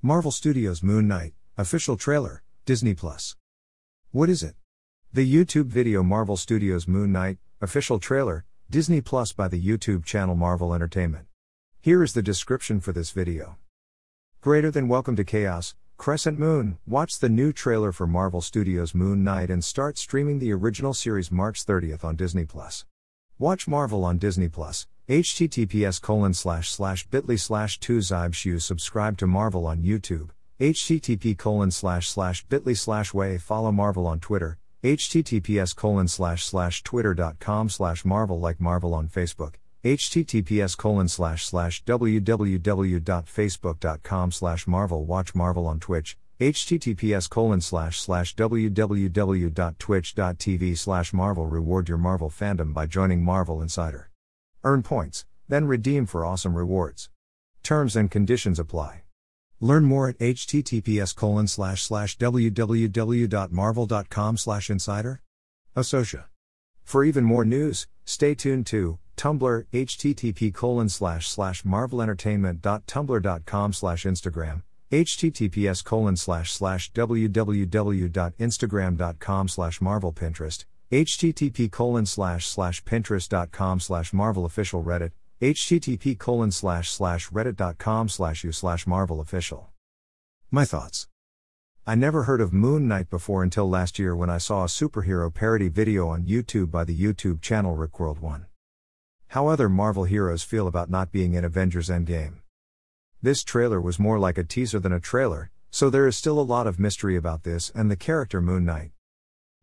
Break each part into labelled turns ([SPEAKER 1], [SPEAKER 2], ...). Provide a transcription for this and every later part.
[SPEAKER 1] Marvel Studios Moon Knight, official trailer, Disney Plus. What is it? The YouTube video Marvel Studios Moon Knight, official trailer, Disney Plus by the YouTube channel Marvel Entertainment. Here is the description for this video. Greater than welcome to chaos, Crescent Moon, watch the new trailer for Marvel Studios Moon Knight and start streaming the original series March 30th on Disney Plus. Watch Marvel on Disney Plus, https colon slash slash bit.ly slash 2 shoes subscribe to Marvel on YouTube, http colon slash slash bit.ly slash way follow Marvel on Twitter, https colon slash slash twitter.com slash Marvel like Marvel on Facebook, https colon slash slash www.facebook.com slash Marvel watch Marvel on Twitch, https colon slash slash www.twitch.tv slash Marvel reward your Marvel fandom by joining Marvel Insider. Earn points, then redeem for awesome rewards. Terms and conditions apply. Learn more at https colon slash slash www.marvel.com slash insider. Associa. For even more news, stay tuned to Tumblr http colon slash slash marvelentertainment.tumblr.com slash Instagram https colon slash slash www.instagram.com slash marvel pinterest http colon slash slash pinterest.com slash marvel official reddit http colon slash slash reddit.com slash u slash marvel official my thoughts. I never heard of moon knight before until last year when i saw a superhero parody video on youtube by the youtube channel rickworld 1 how other marvel heroes feel about not being in avengers endgame. This trailer was more like a teaser than a trailer so there is still a lot of mystery about this and the character moon knight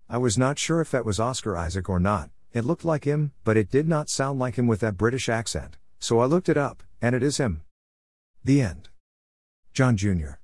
[SPEAKER 1] I was not sure if that was Oscar Isaac or not, it looked like him, but it did not sound like him with that British accent, so I looked it up, and it is him. The end. John Jr.